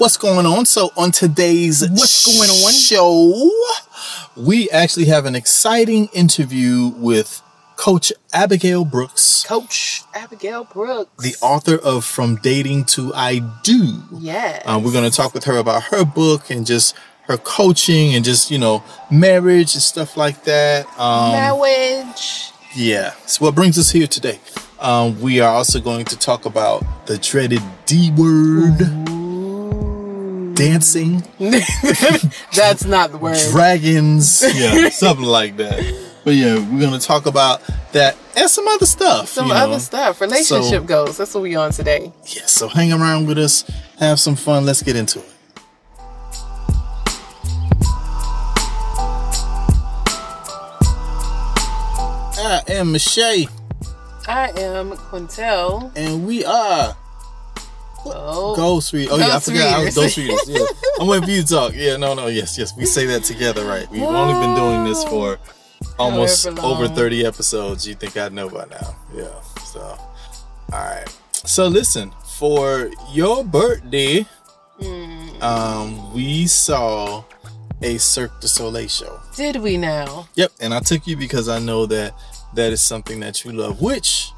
What's going on? So on today's What's going on? show, we actually have an exciting interview with Coach Abigail Brooks, Coach Abigail Brooks. the author of From Dating to I Do. Yes. Uh, we're going to talk with her about her book and just her coaching and just you know marriage and stuff like that. Um, Marriage. yeah. So what brings us here today? Um, we are also going to talk about the dreaded D word, dancing, That's not the word. dragons, yeah, something like that. But yeah, we're gonna talk about that and some other stuff. Some you know. other stuff. Relationship So- goals. That's what we on today. Yeah, so hang around with us, have some fun. Let's get into it. I am Michelle, I am Quintel. and we are Oh. Ghost Readers. Oh yeah, I Ghost forgot. I was Ghost Readers. Readers. Yeah. I'm with for you to talk. Yeah, no, no, yes, yes. We say that together, right? We've only been doing this for almost However over 30 episodes. You think I'd know by now? Yeah. So, all right. So listen, for your birthday, Hmm. um, we saw a Cirque du Soleil show. Did we now? Yep, and I took you because I know that that is something that you love. Which,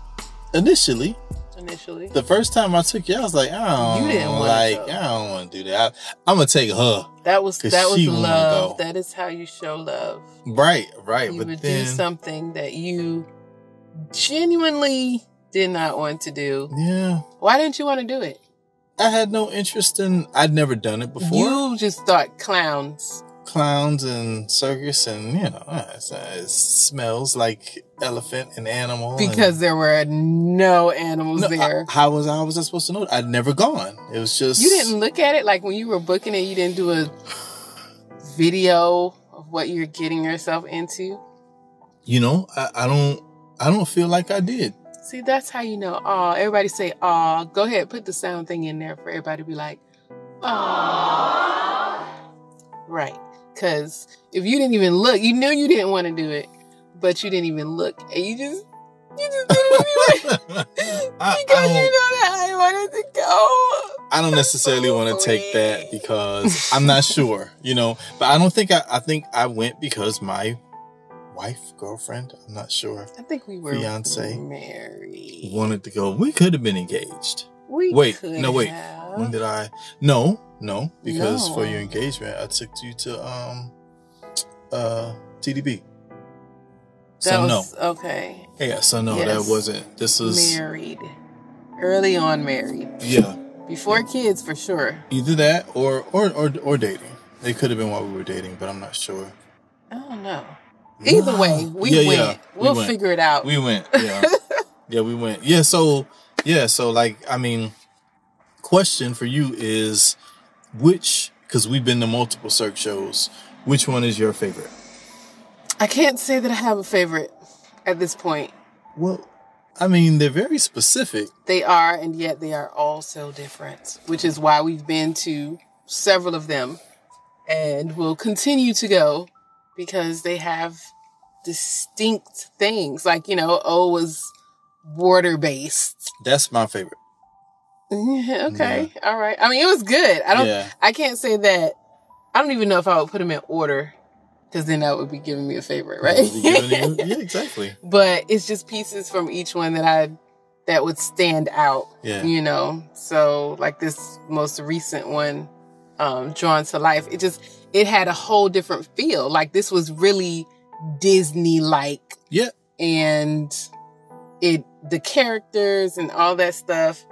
initially, Initially. the first time I took you, I was like, I don't You didn't like. I don't want to do that. I, am gonna take her. that was that was love. That is how you show love. Right, right. You but would then, do something that you genuinely did not want to do. yeah, Why didn't you want to do it? I had no interest in. I'd never done it before. You just thought clowns. Clowns and circus, and you know, uh, it's, uh, it smells like elephant and animal. and- Because there were no animals No, there. I- how was I was I supposed to know? I'd never gone. It was just you didn't look at it like when you were booking it, you didn't do a video of what you're getting yourself into. You know, I, I don't. I don't feel like I did. See, that's how you know. Aw, everybody say aw. Go ahead, put the sound thing in there for everybody to be like, aw. Right. Because if you didn't even look, you knew you didn't want to do it, but you didn't even look. And you just, you just did it anyway. I, I because you don't- know that I wanted to go. I don't necessarily want to take that because I'm not sure, you know. But I don't think I. I think I went because my wife, girlfriend, I'm not sure, I think we were Fiance. married. wanted to go. We could have been engaged. We Wait, could no, wait. have. When did I? No, no, because No. for your engagement, I took you to um, uh, TDB. That So was, Okay. no, yeah. So no, Yes. that wasn't. This was Married. Early on married. yeah. Before kids for sure. Either that or or or or dating. It could have been while we were dating, but I'm not sure. I don't know. Either way, we Yeah, went. yeah, we we'll went. figure it out. We went. Yeah. yeah, we went. Yeah, so yeah, so like I mean, question for you is which because we've been to multiple Cirque shows, which one is your favorite? I can't say that I have a favorite at this point. Well, I mean, they're very specific. They are, and yet they are all so different, which is why we've been to several of them and will continue to go because they have distinct things. Like, you know, O was water based. That's my favorite. okay. All right. I mean, it was good. I don't, Yeah. I can't say that. I don't even know if I would put them in order because then that would be giving me a favorite, right? You- yeah, exactly. but it's just pieces from each one that I that would stand out. Yeah. You know, so like this most recent one, um, Drawn to Life, it just it had a whole different feel. Like this was really Disney like, Yeah. and it the characters and all that stuff.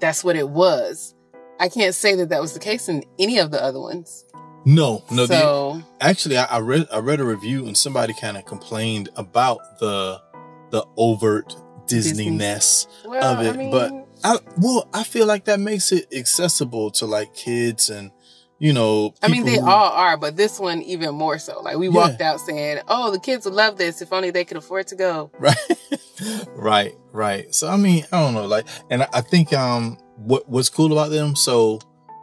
That's what it was. I can't say that that was the case in any of the other ones. No, no. the- so actually, I, I read I read a review and somebody kind of complained about the the overt Disney ness well, of it, I mean, but I well, I feel like that makes it accessible to like kids and you know. I mean, they who- all are, but this one even more so. Like we Yeah. walked out saying, "Oh, the kids would love this if only they could afford to go." right, right, right. So I mean, I don't know, like, and I, think um, what what's cool about them, so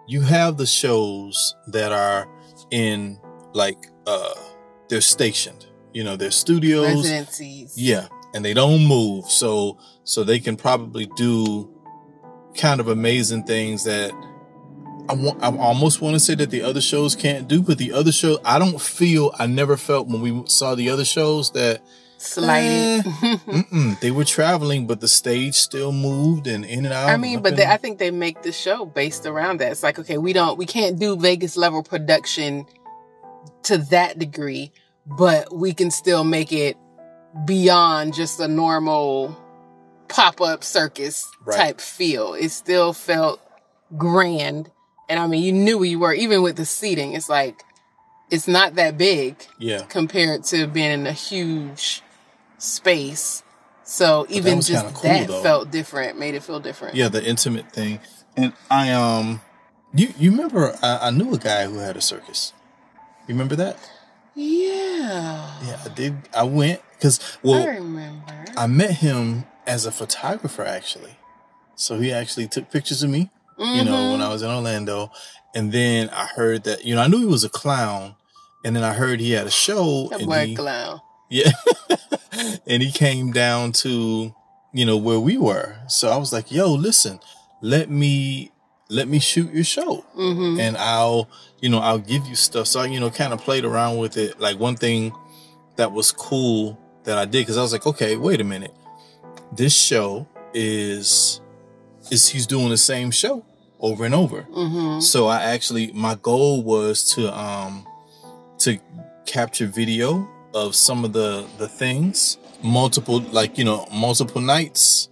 you have the shows that are in like uh, they're stationed. You know, they're studios. Residencies. Yeah, and they don't move, so so they can probably do kind of amazing things that I want I almost want to say that the other shows can't do, but the other show I don't feel I never felt when we saw the other shows that Slighted. eh, they were traveling, but the stage still moved and in and out. I mean, but they, I think they make the show based around that. It's like, okay, we don't, we can't do Vegas level production to that degree, but we can still make it beyond just a normal pop up circus Right. type feel. It still felt grand. And I mean, you knew where you were, even with the seating. It's like, it's not that big yeah, compared to being in a huge space. So even was just cool, that though. felt different, made it feel different. yeah, the intimate thing. And I um, you you remember I, I knew a guy who had a circus. You remember that? Yeah. Yeah, I did. I went because well I remember. I met him as a photographer actually. So he actually took pictures of me, you know, when I was in Orlando. And then I heard that, you know, I knew he was a clown. And then I heard he had a show. that and he, clown. yeah. and he came down to, you know, where we were. So I was like, yo, listen, let me let me shoot your show Mm-hmm. and I'll, you know, I'll give you stuff. So I, you know, kind of played around with it. Like one thing that was cool that I did because I was like, okay, wait a minute, this show is is he's doing the same show over and over. Mm-hmm. So I actually, my goal was to um to capture video of some of the the things, multiple like you know multiple nights,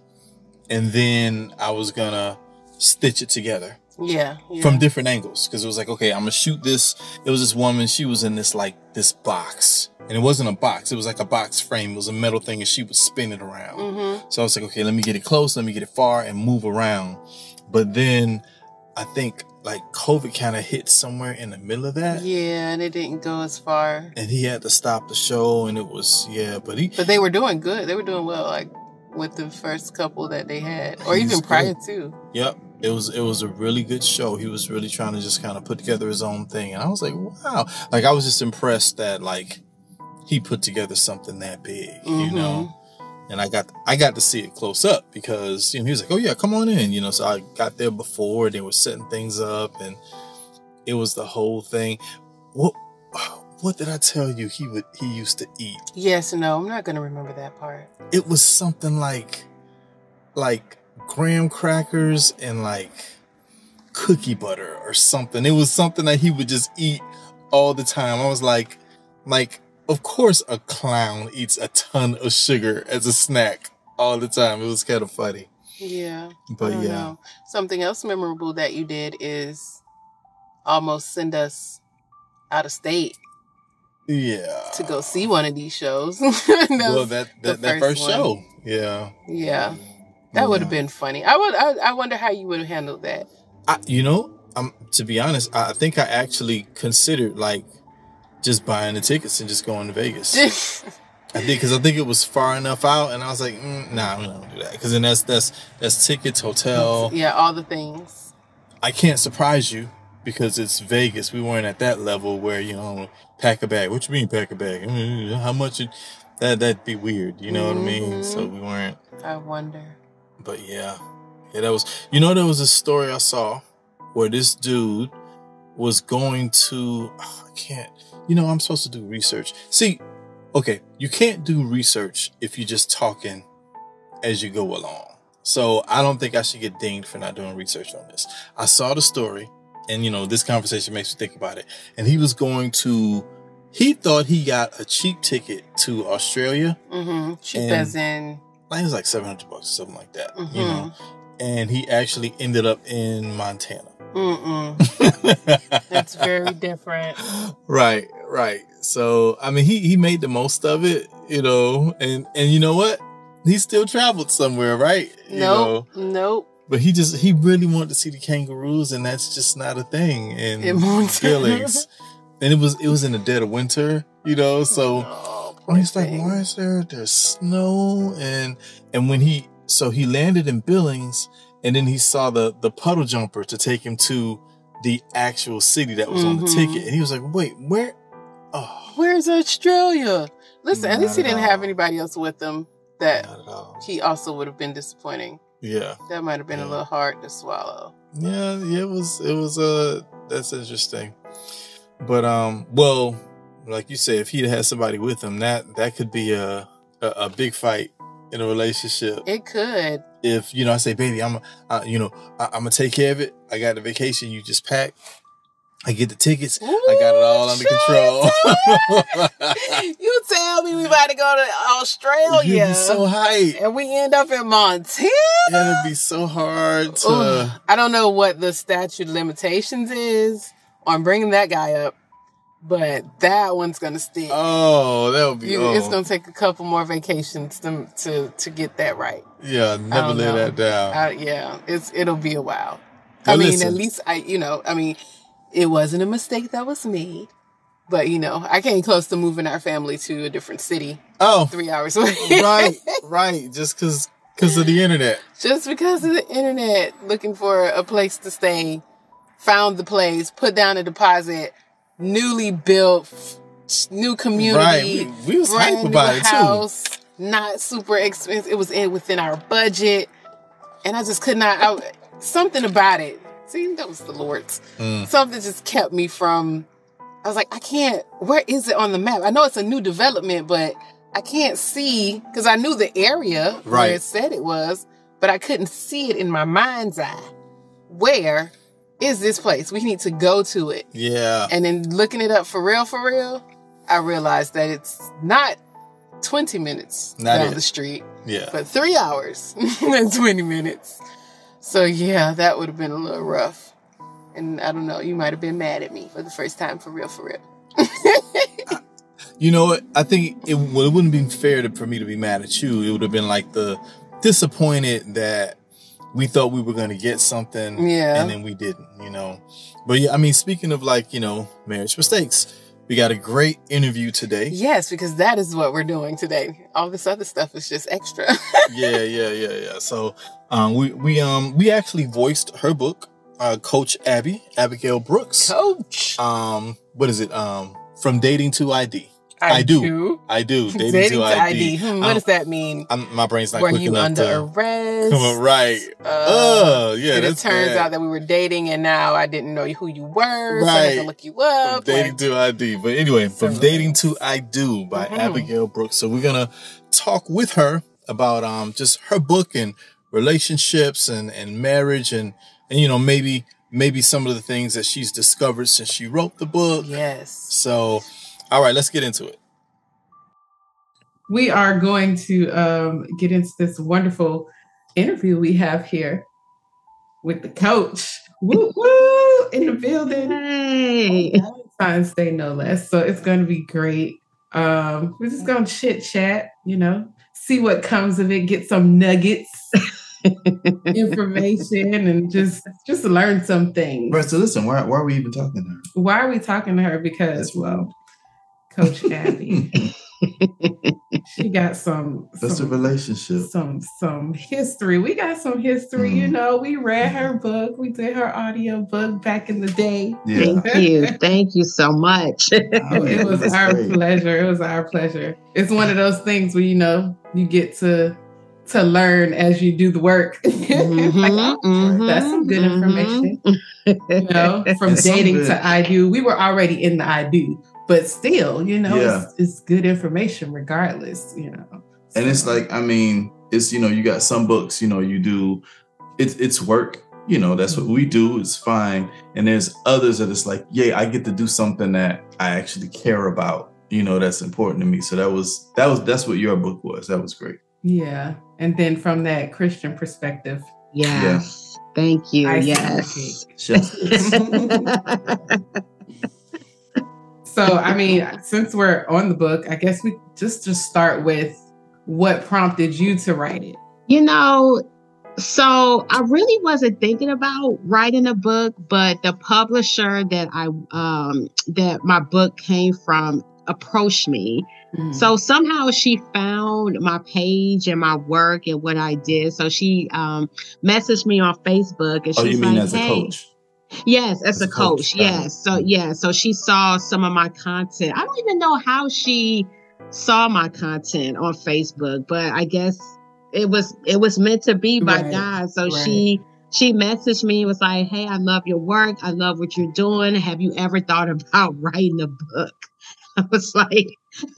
and then I was gonna stitch it together Yeah. yeah. from different angles because it was like okay i'm gonna shoot this it was this woman she was in this like this box and it wasn't a box it was like a box frame it was a metal thing and she was spinning around Mm-hmm. so i was like okay let me get it close let me get it far and move around but then i think like covid kind of hit somewhere in the middle of that Yeah, and it didn't go as far. and he had to stop the show and it was yeah but he But they were doing good. They were doing well, like with the first couple that they had, or even prior good. to. Yep. It was it was a really good show. He was really trying to just kind of put together his own thing. And I was like, wow. Like I was just impressed that like he put together something that big, you Mhm. know. And I got I got to see it close up because you know he was like, Oh yeah, come on in, you know. So I got there before they were setting things up and it was the whole thing. What what did I tell you he would he used to eat? Yes, no, I'm not gonna remember that part. It was something like like graham crackers and like cookie butter or something. It was something that he would just eat all the time. I was like, like, of course a clown eats a ton of sugar as a snack all the time. It was kind of funny. Yeah. But yeah. know. Something else memorable that you did is almost send us out of state Yeah. to go see one of these shows. That Well, that that, that first show. Yeah. yeah, that would have been funny. I would. I, I wonder how you would have handled that. I, you know, um, to be honest, I I think I actually considered like just buying the tickets and just going to Vegas. I did because I think it was far enough out, and I was like, mm, "Nah, I'm not gonna do that." Because then that's that's that's tickets, hotel. yeah, all the things. I can't surprise you because it's Vegas. We weren't at that level where you know pack a bag. What you mean pack a bag? Mm, How much? It, that that'd be weird. You know what I mean? So we weren't. I wonder. But yeah, yeah, that was. You know, there was a story I saw where this dude was going to. oh, I can't. You know, I'm supposed to do research. See, okay, you can't do research if you're just talking as you go along. So I don't think I should get dinged for not doing research on this. I saw the story, and you know, this conversation makes me think about it. And he was going to. He thought he got a cheap ticket to Australia. Mm-hmm. Cheap as in. I think it was like seven hundred bucks or something like that. You Mhm. know, and he actually ended up in Montana. Mm-mm. That's very different. right, right. So I mean, he he made the most of it, you know, and and you know what? He still traveled somewhere, right? You know, Nope. Nope. but he just he really wanted to see the kangaroos, and that's just not a thing in, In Montana. Billings. And it was it was in the dead of winter, you know, so. Oh, And he's like, why is there there's snow? And and when he so he landed in Billings and then he saw the the puddle jumper to take him to the actual city that was on the Mhm. ticket. And he was like, wait, where oh Where's Australia? Listen, at least he didn't all. have anybody else with him that not he also would have been disappointing. Yeah. That might have been Yeah. a little hard to swallow. Yeah, yeah, it was it was uh that's interesting. But um well, like you said, if he'd had somebody with him, that that could be a a, a big fight in a relationship. It could. If you know, I say, baby, I'm uh, you know, I, I'm gonna take care of it. I got the vacation. You just pack. I get the tickets. I got it all under control. you tell me we about to go to Australia. You'd be so hype. and we end up in Montana. It'd be so hard to. Ugh. I don't know what the statute limitations is on bringing that guy up, but that one's gonna stick. Oh, that would be. You- oh. It's gonna take a couple more vacations to to, to get that right. yeah, never lay know. that down. I, yeah, it's it'll be a while. Well, I mean, listen. at least I, you know, I mean, it wasn't a mistake that was made, but you know, I came close to moving our family to a different city, oh, three hours away. right, right. Just because because of the internet. Just because of the internet, looking for a place to stay, found the place, put down a deposit, newly built, new community, Right. We, we was hype about it too. house, not super expensive. It was in within our budget, and I just could not. I, something about it. See, that was the Lord's. Mm. Something just kept me from. I was like, I can't. Where is it on the map? I know it's a new development, but I can't see because I knew the area where Right. it said it was, but I couldn't see it in my mind's eye. Where is this place? We need to go to it. Yeah. And then looking it up for real, for real, I realized that it's not 20 minutes Not down it. the street, Yeah. but three hours and 20 minutes. So yeah, that would have been a little rough. And I don't know, you might have been mad at me for the first time for real, for real. You know what? I think it, well, it wouldn't have been fair to, for me to be mad at you. It would have been like the disappointed that we thought we were going to get something Yeah. and then we didn't, you know. But yeah, I mean, speaking of like, you know, marriage mistakes, we got a great interview today. Yes, because that is what we're doing today. All this other stuff is just extra. yeah, yeah, yeah, yeah. So, um, we, we, um, we actually voiced her book, uh, Coach Abby, Abigail Brooks. Coach. Um, what is it? Um, from dating to ID. I do. I do. Dating, Dating to ID. Hmm, what does that mean? I'm, my brain's not Were quick you enough under to arrest? come up right. Uh, oh, yeah, it turns bad. out that we were dating and now I didn't know who you were. So I had to Right. look you up. From dating like- to ID. But anyway, from So- dating to I do by Mhm. Abigail Brooks. So we're gonna talk with her about um just her book and relationships and and marriage and and you know maybe maybe some of the things that she's discovered since she wrote the book. yes. So, all right, let's get into it. we are going to um, get into this wonderful interview we have here with the coach. Woo woo in the building. Hey. Valentine's Day, no less. So it's going to be great. Um, we're just going to chit chat, you know, see what comes of it, get some nuggets, information, and just just learn some things. Right. So listen, why, why are we even talking to her? Why are we talking to her? Because, well, Coach Abby, she got some. That's a relationship. some some history. We got some history, you Mhm. know. We read her book. We did her audio book back in the day. Yeah. Thank you. Thank you so much. Oh, yeah, it was that's our great. pleasure. It was our pleasure. It's one of those things where you know you get to to learn as you do the work. It's like, Mhm, oh, that's some good mhm, information. You know, from It's dating good- to I do. We were already in the I do, but still, you know, Yeah. it's, it's good information regardless. You know, And it's like, I mean, it's you know, you got some books, you know, you do it's it's work, you know, that's what we do, it's fine. And there's others that it's like, yeah, I get to do something that I actually care about, you know, that's important to me. So that was that was that's what your book was. That was great. yeah. And then from that Christian perspective, Yes. Thank you. Icing on yes. Chef. So, I mean, since we're on the book, I guess we just just start with what prompted you to write it. you know, so I really wasn't thinking about writing a book, but the publisher that I um that my book came from approached me. Mm. So somehow she found my page and my work and what I did. So she um messaged me on Facebook and she's oh, you mean like, as a "Hey, coach? Yes, as, As a coach, coach. Yes. So yeah. So she saw some of my content. I don't even know how she saw my content on Facebook, but I guess it was it was meant to be by Right, God. So right. she she messaged me was like, "Hey, I love your work. I love what you're doing. Have you ever thought about writing a book?" I was like,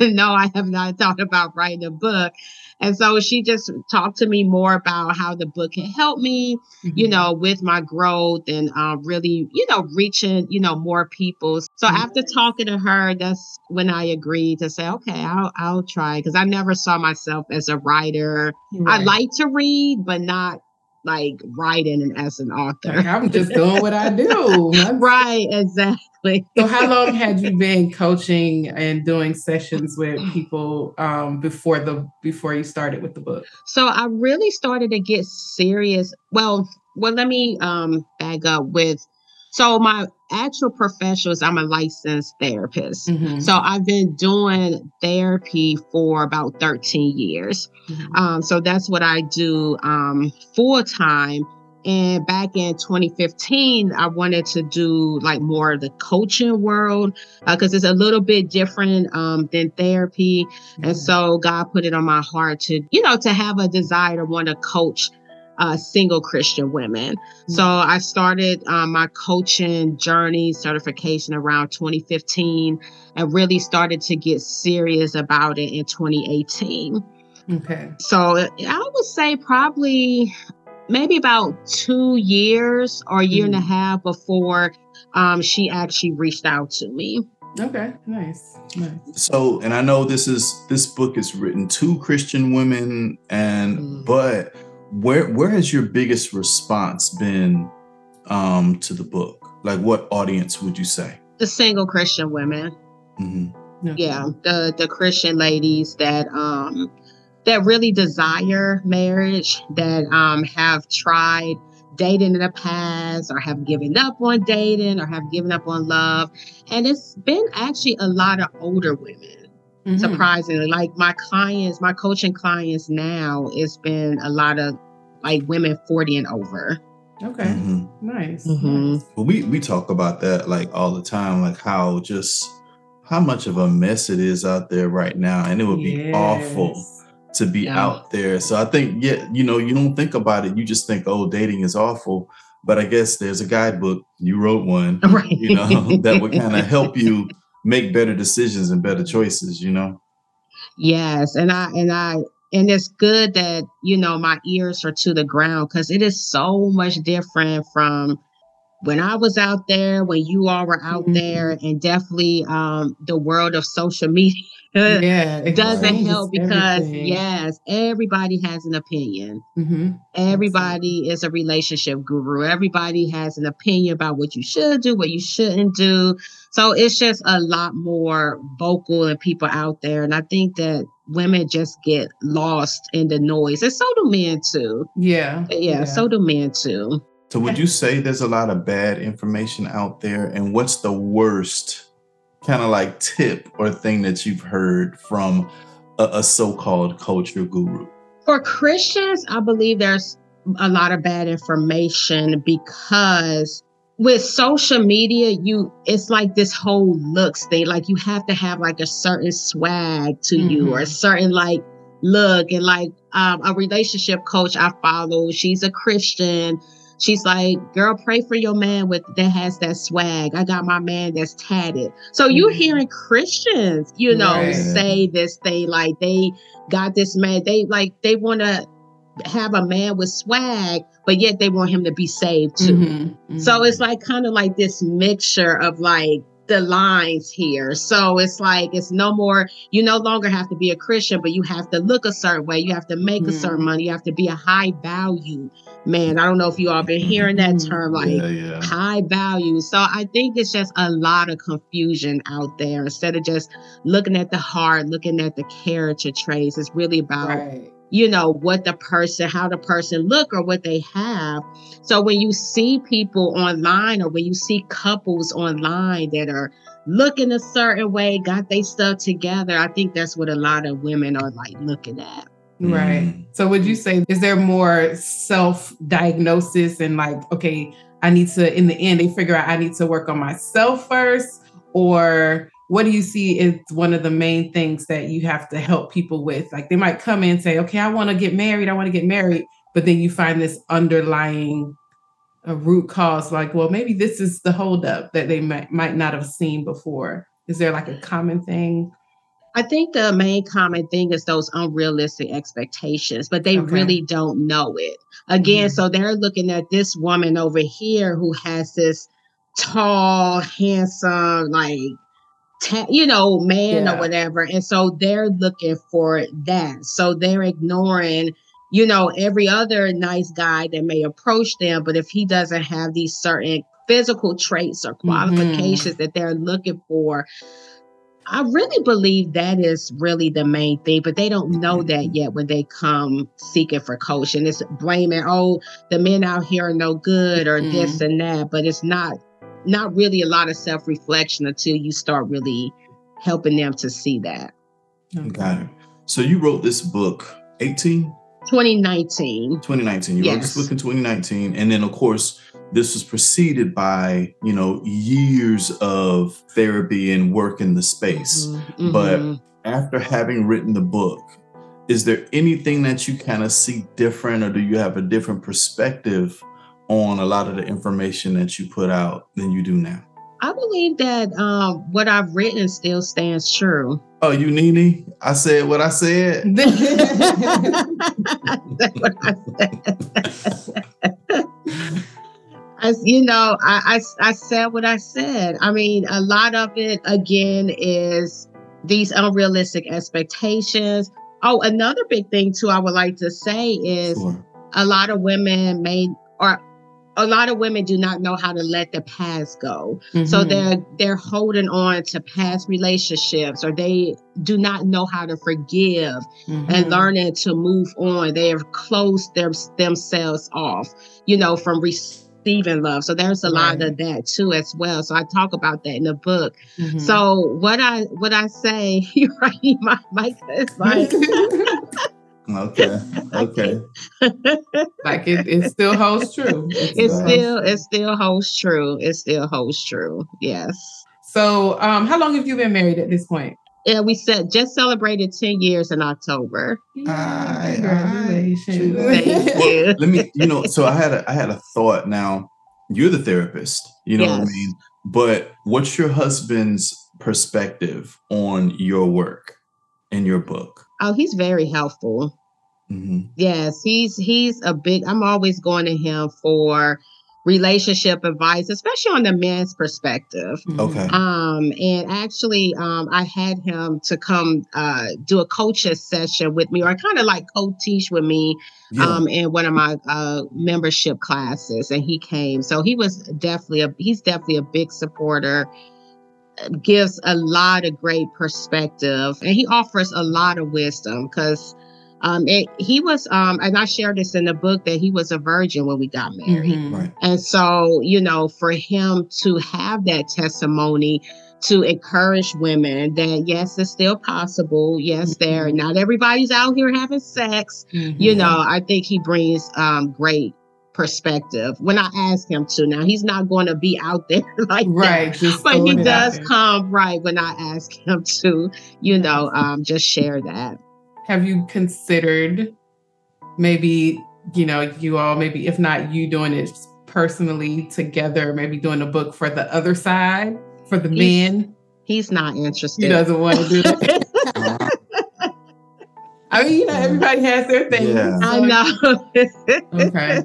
"No, I have not thought about writing a book." And so she just talked to me more about how the book can help me, you Mhm. know, with my growth and uh, really, you know, reaching, you know, more people. So Mhm. after talking to her, that's when I agreed to say, okay, I'll I'll try because I never saw myself as a writer. I like to read, but not like writing and as an author. Like, I'm just doing what I do. Right, exactly. So how long had you been coaching and doing sessions with people um, before the before you started with the book? So I really started to get serious. Well, well, let me um back up with so my actual profession is I'm a licensed therapist. Mhm. So I've been doing therapy for about 13 years. Mhm. Um, so that's what I do um, full time. And back in 2015, I wanted to do like more of the coaching world because it's a little bit different um, than therapy. And so God put it on my heart to, you know, to have a desire to want to coach uh, single Christian women. So I started um, my coaching journey certification around 2015 and really started to get serious about it in 2018. Okay. So I would say probably maybe about two years or a year and a Mhm. half before um, she actually reached out to me. Okay. Nice. Nice. So, and I know this is this book is written to Christian women, and Mm. but where where has your biggest response been um, to the book? Like, what audience would you say? The single Christian women. Mhm. Okay. yeah the the christian ladies that um that really desire marriage that um have tried dating in the past or have given up on dating or have given up on love and it's been actually a lot of older women Mhm. surprisingly like my clients my coaching clients now it's been a lot of like women 40 and over Okay. Mhm. Nice. Mhm. Well, we we talk about that like all the time, like how just how much of a mess it is out there right now, and it would be awful Yes. To be Yeah. out there. So I think, yeah, you know, you don't think about it. You just think, oh, dating is awful. But I guess there's a guidebook. You wrote one, right you know, that would kind of help you make better decisions and better choices, you know? Yes, and I and I and it's good that you know my ears are to the ground because it is so much different from when I was out there, when you all were out Mhm. there, and definitely um the world of social media Yeah. it doesn't changes help because everything. yes, everybody has an opinion. Mhm. Everybody is a relationship guru. Everybody has an opinion about what you should do, what you shouldn't do. So it's just a lot more vocal and people out there. And I think that women just get lost in the noise. And so do men too. Yeah. Yeah, so do men too. So would you say there's a lot of bad information out there? And what's the worst kind of like tip or thing that you've heard from a, a so-called culture guru? For Christians, I believe there's a lot of bad information because with social media, you it's like this whole looks thing. Like you have to have like a certain swag to you or a Mhm. certain like look and like um, a relationship coach I follow. She's a Christian. She's like, girl, pray for your man with that has that swag. I got my man that's tatted. So you're Mhm. hearing Christians, you know, Right. say this thing like they got this man. They like they want to have a man with swag, but yet they want him to be saved too. Mhm. So Mhm. it's like kind of like this mixture of like the lines here. So it's like it's no more, you no longer have to be a Christian, but you have to look a certain way. You have to make a Mhm. certain money. You have to be a high value man. I don't know if you all been hearing that Mhm. term like yeah, yeah. high value. So I think it's just a lot of confusion out there. Instead of just looking at the heart, looking at the character traits, it's really about right. you know what the person how the person look or what they have so when you see people online or when you see couples online that are looking a certain way got they stuff together i think that's what a lot of women are like looking at Right. Mm. So would you say is there more self-diagnosis and like, okay, I need to in the end they figure out I need to work on myself first? Or what do you see is one of the main things that you have to help people with? Like they might come in and say, okay, I want to get married, I want to get married, but then you find this underlying uh, root cause, like, well, maybe this is the holdup that they might, might not have seen before. Is there like a common thing? I think the main common thing is those unrealistic expectations, but they Okay. really don't know it. Again, Mhm. so they're looking at this woman over here who has this tall, handsome, like, ta- you know, man Yeah. or whatever. And so they're looking for that. So they're ignoring, you know, every other nice guy that may approach them. But if he doesn't have these certain physical traits or qualifications that they're looking for, I really believe that is really the main thing, but they don't know mm-hmm. that yet when they come seeking for coaching. It's blaming, oh, the men out here are no good or this mm-hmm. and that, but it's not not really a lot of self-reflection until you start really helping them to see that. Got it. So you wrote this book 18, 2019. 2019. You wrote this Yes. book in 2019. And then of course, this was preceded by, you know, years of therapy and work in the space. Mhm, But- mhm. After having written the book, is there anything that you kind of see different or do you have a different perspective on a lot of the information that you put out than you do now? I believe that um, what I've written still stands true. Oh, you Nene? I said what I said. What I said. As you know, I, I I said what I said. I mean, a lot of it again is these unrealistic expectations. Oh, another big thing too, I would like to say is Sure. a lot of women may or a lot of women do not know how to let the past go. So Mhm. they're they're holding on to past relationships or they do not know how to forgive and Mhm. learning to move on. They have closed their, themselves off, you know, from receiving love. So there's a lot of that too as well. So I talk about that in the book. Mhm. So what I what I say, you're right, my mic is like Okay. Okay. like it, it still holds true. it still it still holds true. It still holds true. Yes. So, um, how long have you been married at this point? Yeah, we said just celebrated 10 years in October. Aye, Congratulations. aye. Thank you. Let me, you know, so I had a I had a thought now. You're the therapist, you know what I mean? But what's your husband's perspective on your work and your book? Oh, he's very helpful. Mhm. Yes, he's he's a big. I'm always going to him for relationship advice, especially on the man's perspective. Mhm. Okay. Um, and actually, um, I had him to come uh, do a coaching session with me, or kind of like co-teach with me, Yeah. um, in one of my uh, membership classes, and he came. So he was definitely a he's definitely a big supporter. uh, Gives a lot of great perspective, and he offers a lot of wisdom because. Um, it, he was, um, and I shared this in the book that he was a virgin when we got married. Mhm. right. And so, you know, for him to have that testimony to encourage women that yes, it's still possible. Yes, there not everybody's out here having sex. Mhm. You know, I think he brings um great perspective when I ask him to. Now he's not going to be out there like that. right. Just But he throwing it out does come right when I ask him to, you know, um, just share that. Have you considered maybe, you know, you all, maybe if not you doing it personally together, maybe doing a book for the other side, for the He's- men? He's not interested. He doesn't want to do it. I mean, you know, everybody has their thing. Yeah. I know. Okay.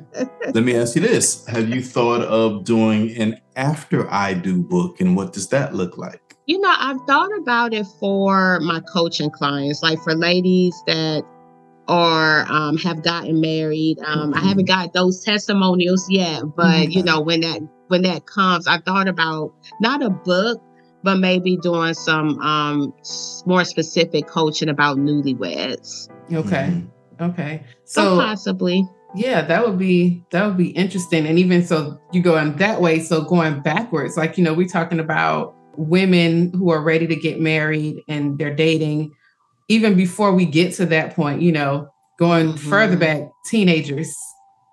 Let me ask you this: Have you thought of doing an after I do book, and what does that look like? You know, I've thought about it for my coaching clients, like for ladies that are um, have gotten married. Um, I haven't got those testimonials yet, but you Mhm. know, when that when that comes, I thought about not a book, but maybe doing some um, more specific coaching about newlyweds. Okay. Mhm. Okay. So, So possibly, yeah, that would be that would be interesting. And even so you going that way, so going backwards, like you know, we're talking about women who are ready to get married and they're dating, even before we get to that point, you know, going Mhm. further back, teenagers,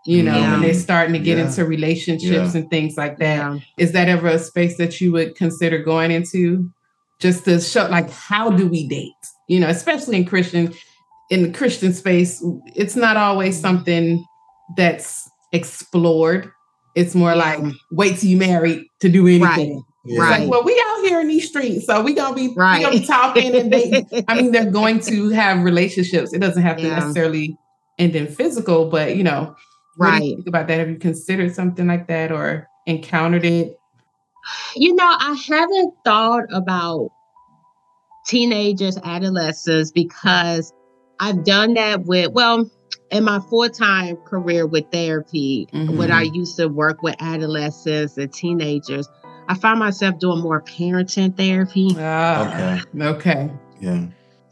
you know, Yeah. when they're starting to get Yeah. into relationships Yeah. and things like that. yeah. Is that ever a space that you would consider going into? just to show like how do we date? You know, especially in Christian in the Christian space, it's not always something that's explored. It's more like wait till you married to do anything. Yeah. Right. like, well, we out here in these streets, so we gonna be Right. we gonna be talking and dating. I mean, they're going to have relationships. It doesn't have to necessarily end in physical, but you know, what do right. you think about that? Have you considered something like that or encountered it? You know, I haven't thought about teenagers, adolescents, because I've done that with, well, in my full time career with therapy, when I mm-hmm. used to work with adolescents and teenagers, I found myself doing more parenting therapy. Ah, okay. Yeah.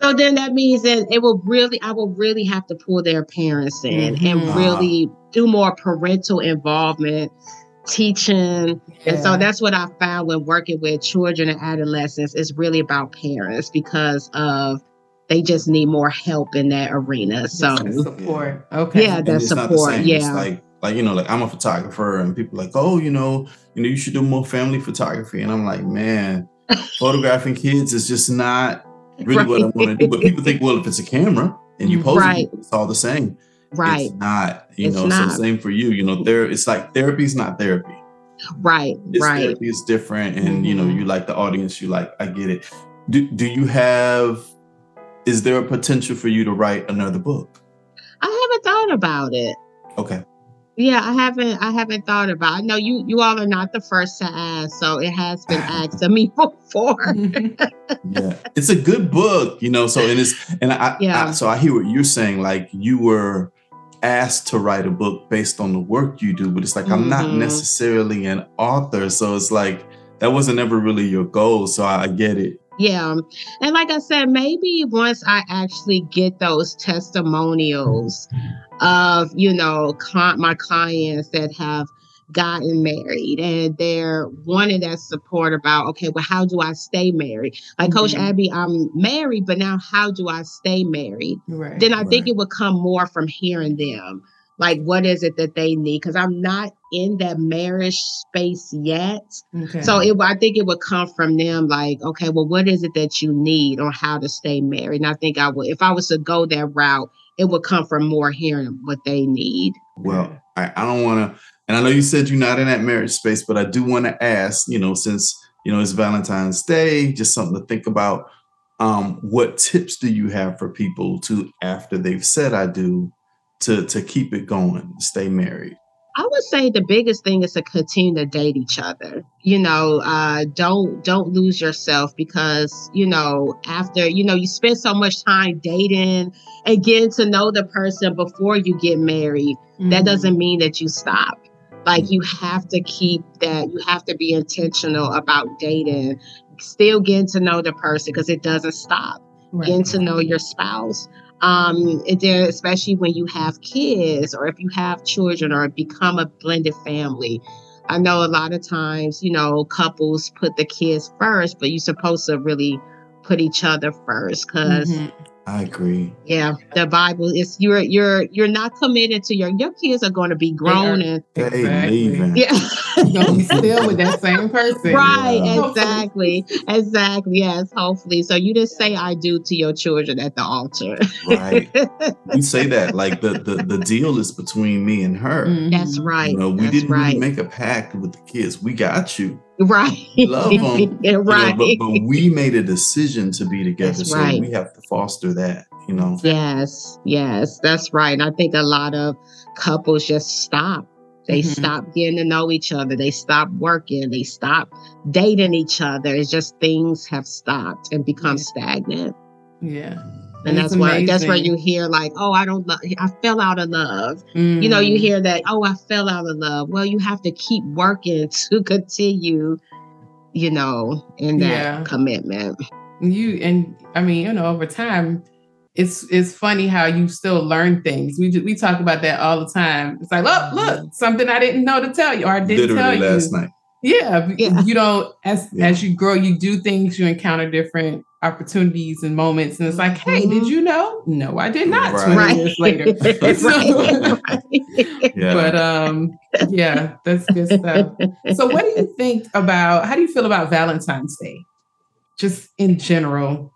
So then that means that it will really, I will really have to pull their parents in and Mhm. really do more parental involvement, teaching. And so that's what I found when working with children and adolescents is really about parents because of they just need more help in that arena. So support. Okay. Yeah, that it's not the support, same. It's yeah. like like you know, like I'm a photographer and people like, oh, you know, you know, you should do more family photography. And I'm like, man, photographing kids is just not really what I want to do. But people think, well, if it's a camera and you pose Right. it, it's all the same. right, It's not, you It's know, not. so same for you. You know, there it's like therapy is not therapy. right, It's right. therapy is different. And you know, Mhm. you like the audience, you like, I get it. Do do you have is there a potential for you to write another book? I haven't thought about it. Okay. Yeah, I haven't. I haven't thought about. I know you. You all are not the first to ask, so it has been asked of me before. yeah it's a good book you know so and it's and I, Yeah. I so i hear what you're saying like you were asked to write a book based on the work you do but it's like i'm not Mhm. necessarily an author so it's like that wasn't ever really your goal so i, I get it Yeah. And like I said, maybe once I actually get those testimonials of, you know, cli- my clients that have gotten married and they're wanting that support about, okay, well, how do I stay married? Like Coach Mhm. Abby, I'm married, but now how do I stay married? right. Then I think it would come more from hearing them. Like, what is it that they need? Because I'm not in that marriage space yet. okay. So it, I think it would come from them, like, okay, well, what is it that you need on how to stay married? And I think I would, if I was to go that route, it would come from more hearing what they need. well i, I don't want to and i know you said you're not in that marriage space but i do want to ask you know since you know it's valentine's day just something to think about um what tips do you have for people to after they've said i do to to keep it going stay married I would say the biggest thing is to continue to date each other. You know, uh, don't don't lose yourself because you know after you know you spend so much time dating and getting to know the person before you get married. Mm-hmm. that doesn't mean that you stop. Like you have to keep that, you have to be intentional about dating, still getting to know the person because it doesn't stop. Right. Getting to know your spouse. Um, there, especially when you have kids or if you have children or become a blended family. I know a lot of times, you know, couples put the kids first, but you're supposed to really put each other first because Mhm. I agree yeah, the Bible is you're you're you're not committed to your your kids are going to be grown and They Exactly. leaving. yeah. You're gonna be still with that same person. Right, Yeah. exactly. Exactly. Yes, hopefully. So you just say I do to your children at the altar. right we say that like the, the the deal is between me and her Mhm. That's right. you know we That's didn't really right. make a pact with the kids we got you right. love 'em, Yeah, You know, right. but, but we made a decision to be together That's so right. we have to foster that you know Yes, yes, that's right. And I think a lot of couples just stop. They Mhm. stop getting to know each other. They stop working. They stop dating each other. It's just things have stopped and become Yeah. stagnant. Yeah. And It's that's why that's where you hear like, oh, I don't love I fell out of love. You know, you Mm. hear that, oh, I fell out of love. Well, you have to keep working to continue, you know, in that Yeah. commitment. you and I mean, you know, over time, it's it's funny how you still learn things. We ju- we talk about that all the time. It's like, look, look, something I didn't know to tell you, or I didn't tell literally last you. night Yeah, Yeah. you know, as Yeah. as you grow, you do things, you encounter different opportunities and moments, and it's like, hey, did Mhm. you know? No, I did not. Right. Twenty years later, right. right. yeah but um, yeah, that's good stuff. So, what do you think about? How do you feel about Valentine's Day? just in general?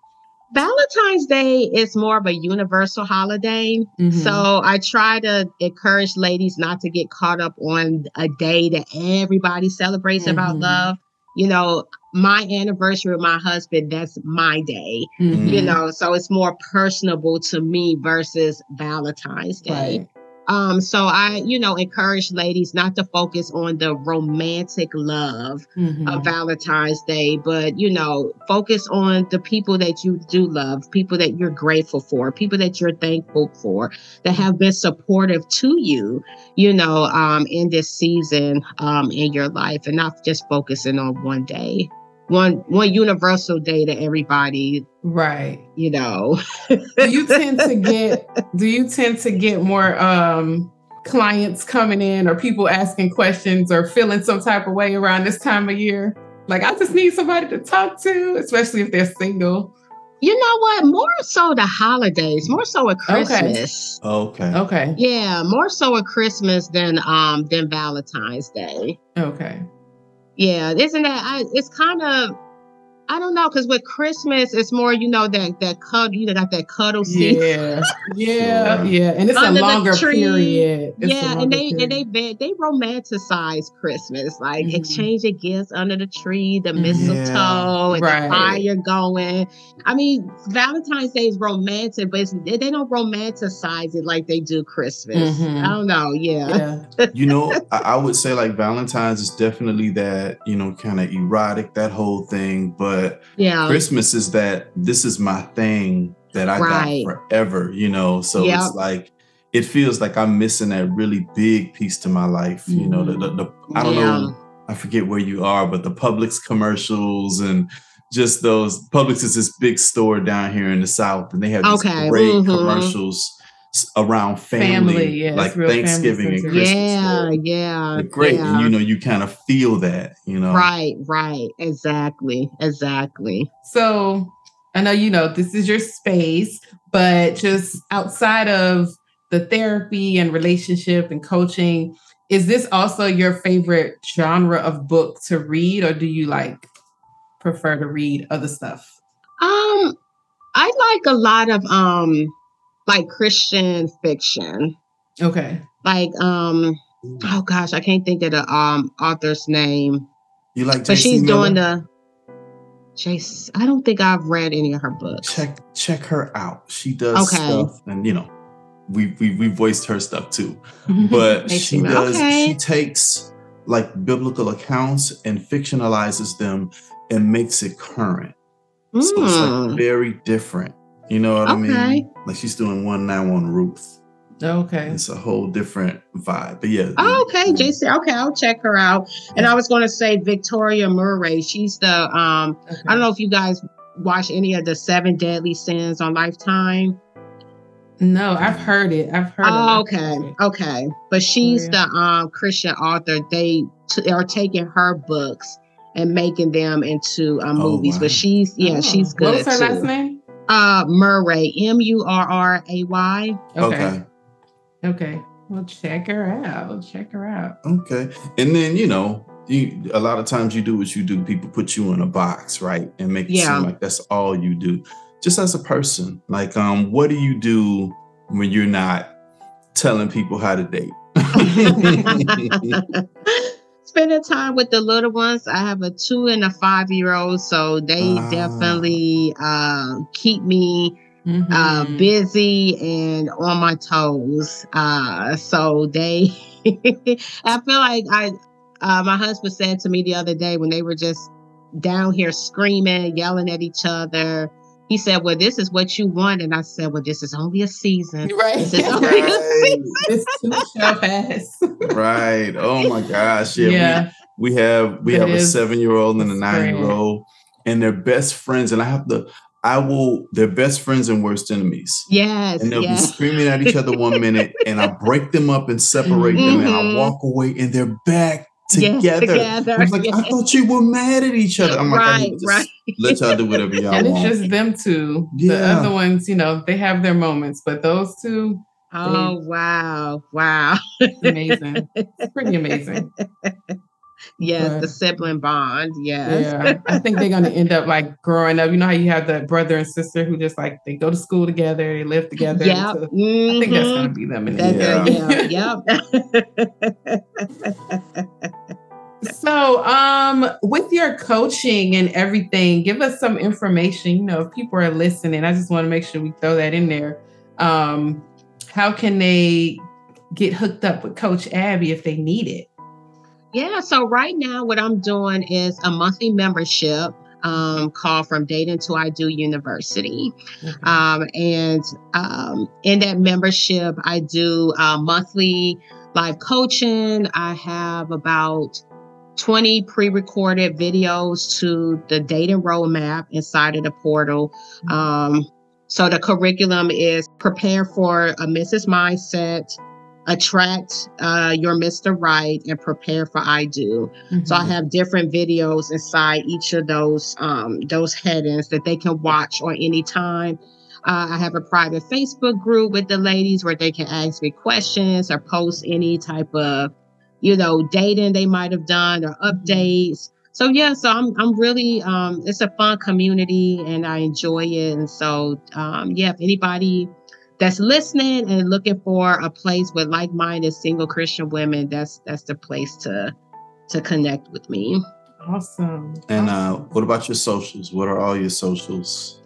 Valentine's Day is more of a universal holiday. Mhm. So I try to encourage ladies not to get caught up on a day that everybody celebrates about Mhm. love. You know, my anniversary with my husband, that's my day. Mhm. You know, so it's more personable to me versus Valentine's Day. Right. Um, so I, you know, encourage ladies not to focus on the romantic love Mhm. of Valentine's Day, but you know, focus on the people that you do love, people that you're grateful for, people that you're thankful for, that have been supportive to you, you know, um, in this season um, in your life, and not just focusing on one day, one one universal day to everybody, Right. you know. Do you tend to get do you tend to get more um clients coming in or people asking questions or feeling some type of way around this time of year? Like I just need somebody to talk to, especially if they're single. You know what? More so the holidays, more so at Christmas. Okay. Okay. Yeah, more so at Christmas than um than Valentine's Day. Okay. Yeah, isn't that? I, it's kind of, I don't know, because with Christmas, it's more, you know, that that cuddle, you know, got that cuddle scene. Yeah. Yeah. Yeah. And it's Under a longer period. It's yeah, and longer they and they period. ve- they romanticize Christmas, like Mhm. exchanging gifts under the tree, the Mhm. mistletoe, and Right. the fire going. I mean, Valentine's Day is romantic, but it's, they they don't romanticize it like they do Christmas. Mhm. I don't know. Yeah. yeah. you know, I, I would say like Valentine's is definitely that, you know, kind of erotic, that whole thing. But Yeah. Christmas is that this is my thing that I Right. got forever, you know. So Yep. it's like it feels like I'm missing that really big piece to my life. You know, the, the, the I don't Yeah. know, I forget where you are, but the Publix commercials and just those Publix is this big store down here in the South, and they have these Okay, great mhm. commercials around family, Family, yeah, like real family Thanksgiving and. Christmas. Yeah, They're- yeah. they're great, yeah. and you know, you kind of feel that, you know. Right, right. Exactly. Exactly. So I know you know this is your space, but just outside of the therapy and relationship and coaching, is this also your favorite genre of book to read, or do you like prefer to read other stuff? Um, I like a lot of um like Christian fiction. Okay. Like um oh gosh, I can't think of the um author's name. You like, But she's Miller? doing the Jace. I don't think I've read any of her books. check check her out. She does Okay. stuff, and you know, we we we voiced her stuff too. But she Miller. does. Okay. She takes like biblical accounts and fictionalizes them and makes it current. So it's Mm, like very different. You know what I mean? Like she's doing one now on Ruth. okay. It's a whole different vibe. But yeah. Oh, okay, JC. Okay, I'll check her out. And I was going to say Victoria Murray. She's the um. okay. I don't know if you guys watch any of the Seven Deadly Sins on Lifetime. No, I've heard it. I've heard. Oh, it. okay, okay. But she's Yeah. the um Christian author. They t- are taking her books and making them into uh, Oh, movies. wow. But she's yeah, Oh. she's good What was her too. last name? Uh, Murray, M U R R A Y. Okay. Okay. Okay. Well, check her out. Check her out. Okay. And then, you know, you a lot of times you do what you do, people put you in a box, right? And make it Yeah. seem like that's all you do. Just as a person. Like, um, what do you do when you're not telling people how to date? Spending time with the little ones. I have a two and a five year old, so they Ah. definitely uh, keep me uh, Mhm. busy and on my toes. Uh, so they, I feel like I, uh, my husband said to me the other day when they were just down here screaming, yelling at each other. He said, "Well, this is what you want," and I said, "Well, this is only a season. Right. This is only a season." this too shall pass. right. Oh my gosh. Yeah. Yeah. We, we have we It have a seven year old and a nine year old, and they're best friends. And I have to I will they're best friends and worst enemies. Yes, and they'll be screaming at each other one minute, and I break them up and separate them, and I Mhm. walk away, and they're back Yes, together. together, I was like, I thought you were mad at each other. I'm like, I right, just right. let y'all do whatever y'all want. and it's just them two. The other ones, you know, they have their moments, but those two. two, Oh wow, wow. amazing. it's pretty amazing. Yes, But- the sibling bond. Yes. Yeah, I think they're gonna end up like growing up. You know how you have the brother and sister who just like they go to school together, they live together. Yep. So I think that's mhm. gonna be them in the That- Yeah. yeah. Yep. So, um, with your coaching and everything, give us some information. You know, if people are listening, I just want to make sure we throw that in there. Um, how can they get hooked up with Coach Abby if they need it? Yeah, so right now what I'm doing is a monthly membership um, called From Dating to I Do University. Um, and um, in that membership, I do uh, monthly live coaching. I have about 20 pre recorded videos to the dating roadmap inside of the portal. Um, so the curriculum is prepare for a Mrs. Mindset, attract uh, your Mr. Right, and prepare for I Do. So I have different videos inside each of those um, those headings that they can watch on any time. Uh, I have a private Facebook group with the ladies where they can ask me questions or post any type of, you know, dating they might have done or updates. So yeah, so I'm I'm really um, it's a fun community and I enjoy it. And so um, yeah, if anybody that's listening and looking for a place with like-minded single Christian women, that's that's the place to to connect with me. awesome. And uh, what about your socials? What are all your socials?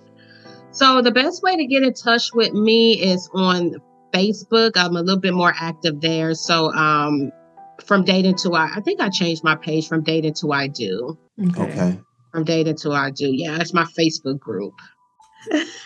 So the best way to get in touch with me is on Facebook. I'm a little bit more active there. So um from dating to I I think I changed my page from dating to I do. Okay. From dating to I do. Yeah, it's my Facebook group.